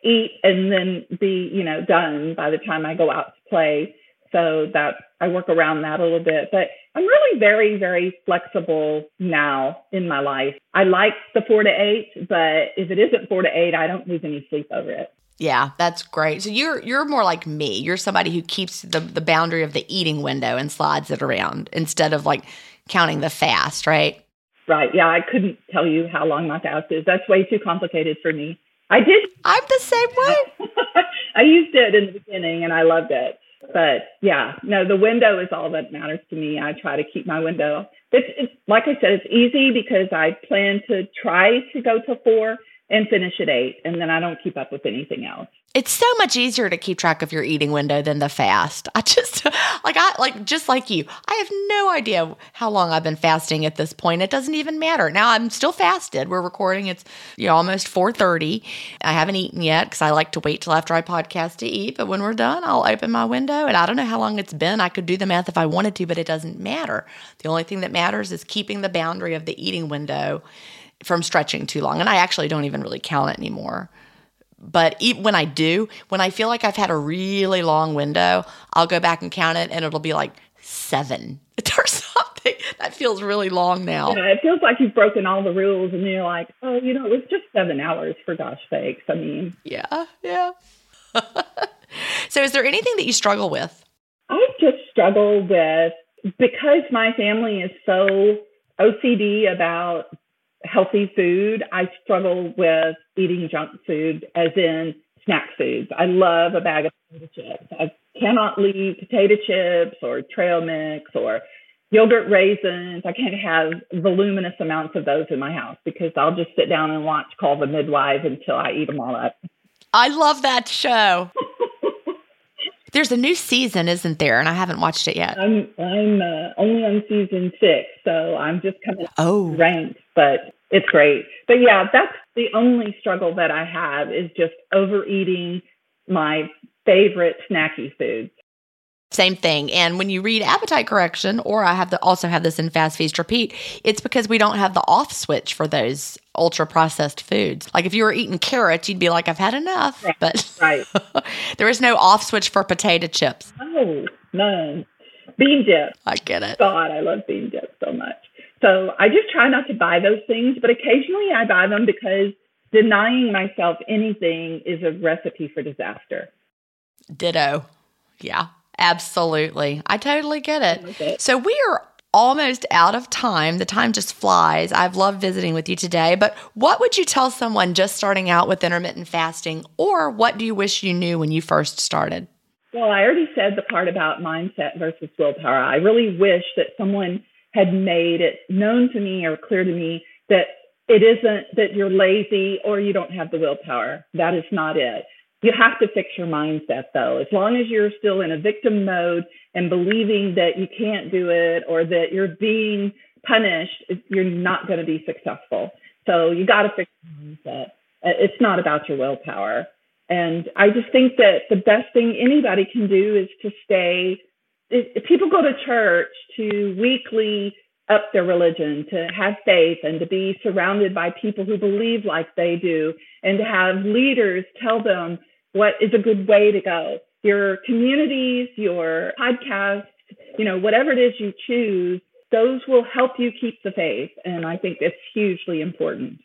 eat and then be, you know, done by the time I go out to play. So that I work around that a little bit. But I'm really very, very flexible now in my life. I like the four to eight, but if it isn't four to eight, I don't lose any sleep over it. Yeah, that's great. So you're you're more like me. You're somebody who keeps the the boundary of the eating window and slides it around instead of like counting the fast, right? Right. Yeah, I couldn't tell you how long my fast is. That's way too complicated for me. I did. I'm the same way. (laughs) I used it in the beginning and I loved it. But yeah, no, the window is all that matters to me. I try to keep my window. It's, it's like I said, it's easy because I plan to try to go to four and finish at eight, and then I don't keep up with anything else. It's so much easier to keep track of your eating window than the fast. I just (laughs) like I like just like you. I have no idea how long I've been fasting at this point. It doesn't even matter. Now I'm still fasted. We're recording. It's you know almost 4:30. I haven't eaten yet cuz I like to wait till after I podcast to eat, but when we're done, I'll open my window and I don't know how long it's been. I could do the math if I wanted to, but it doesn't matter. The only thing that matters is keeping the boundary of the eating window from stretching too long. And I actually don't even really count it anymore. But when I do, when I feel like I've had a really long window, I'll go back and count it and it'll be like seven (laughs) or something. That feels really long now. Yeah, it feels like you've broken all the rules and you're like, oh, you know, it was just seven hours for gosh sakes. I mean, yeah, yeah. (laughs) so, is there anything that you struggle with? I just struggle with because my family is so OCD about healthy food. I struggle with eating junk food, as in snack foods. I love a bag of potato chips. I cannot leave potato chips or trail mix or yogurt raisins. I can't have voluminous amounts of those in my house because I'll just sit down and watch Call the Midwife until I eat them all up. I love that show. (laughs) There's a new season, isn't there? And I haven't watched it yet. I'm I'm uh, only on season six, so I'm just coming oh ranked, but it's great. But yeah, that's the only struggle that I have is just overeating my favorite snacky foods. Same thing. And when you read appetite correction, or I have to also have this in fast feast repeat, it's because we don't have the off switch for those ultra processed foods. Like if you were eating carrots, you'd be like, I've had enough. Right. But right. (laughs) there is no off switch for potato chips. Oh, none. Bean dip. I get it. God, I love bean dip so much. So I just try not to buy those things, but occasionally I buy them because denying myself anything is a recipe for disaster. Ditto. Yeah. Absolutely. I totally get it. it. So we are almost out of time. The time just flies. I've loved visiting with you today, but what would you tell someone just starting out with intermittent fasting, or what do you wish you knew when you first started? Well, I already said the part about mindset versus willpower. I really wish that someone had made it known to me or clear to me that it isn't that you're lazy or you don't have the willpower. That is not it. You have to fix your mindset though. As long as you're still in a victim mode and believing that you can't do it or that you're being punished, you're not going to be successful. So you got to fix your mindset. It's not about your willpower. And I just think that the best thing anybody can do is to stay. If people go to church to weekly up their religion, to have faith and to be surrounded by people who believe like they do, and to have leaders tell them what is a good way to go. Your communities, your podcasts, you know, whatever it is you choose, those will help you keep the faith. And I think it's hugely important.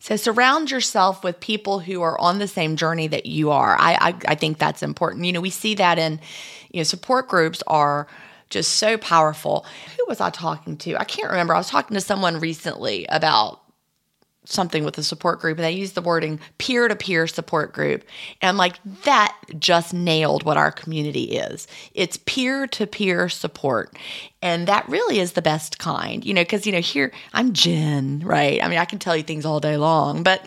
So surround yourself with people who are on the same journey that you are. I, I, I think that's important. You know, we see that in, you know, support groups are just so powerful. Who was I talking to? I can't remember. I was talking to someone recently about something with a support group and they use the wording peer to peer support group. And I'm like, that just nailed what our community is. It's peer to peer support. And that really is the best kind, you know, because, you know, here I'm Gin, right? I mean, I can tell you things all day long, but,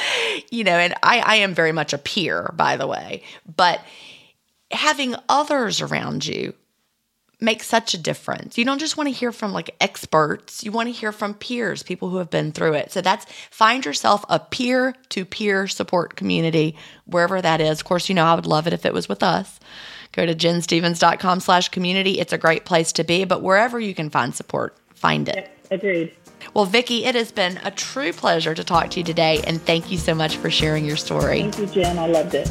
(laughs) you know, and I, I am very much a peer, by the way. But having others around you makes such a difference. You don't just want to hear from like experts, you want to hear from peers, people who have been through it. So that's find yourself a peer to peer support community, wherever that is. Of course, you know, I would love it if it was with us. Go to ginstephens.com slash community. It's a great place to be, but wherever you can find support, find it. agreed. Well, Vicki, it has been a true pleasure to talk to you today, and thank you so much for sharing your story. Thank you, Gin. I loved it.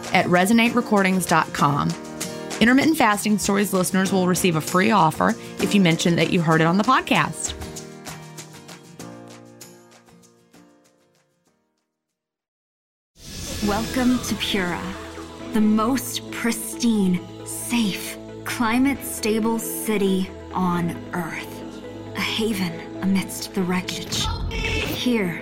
at resonaterecordings.com. Intermittent Fasting Stories listeners will receive a free offer if you mention that you heard it on the podcast. Welcome to Pura, the most pristine, safe, climate stable city on Earth. A haven amidst the wreckage. Here,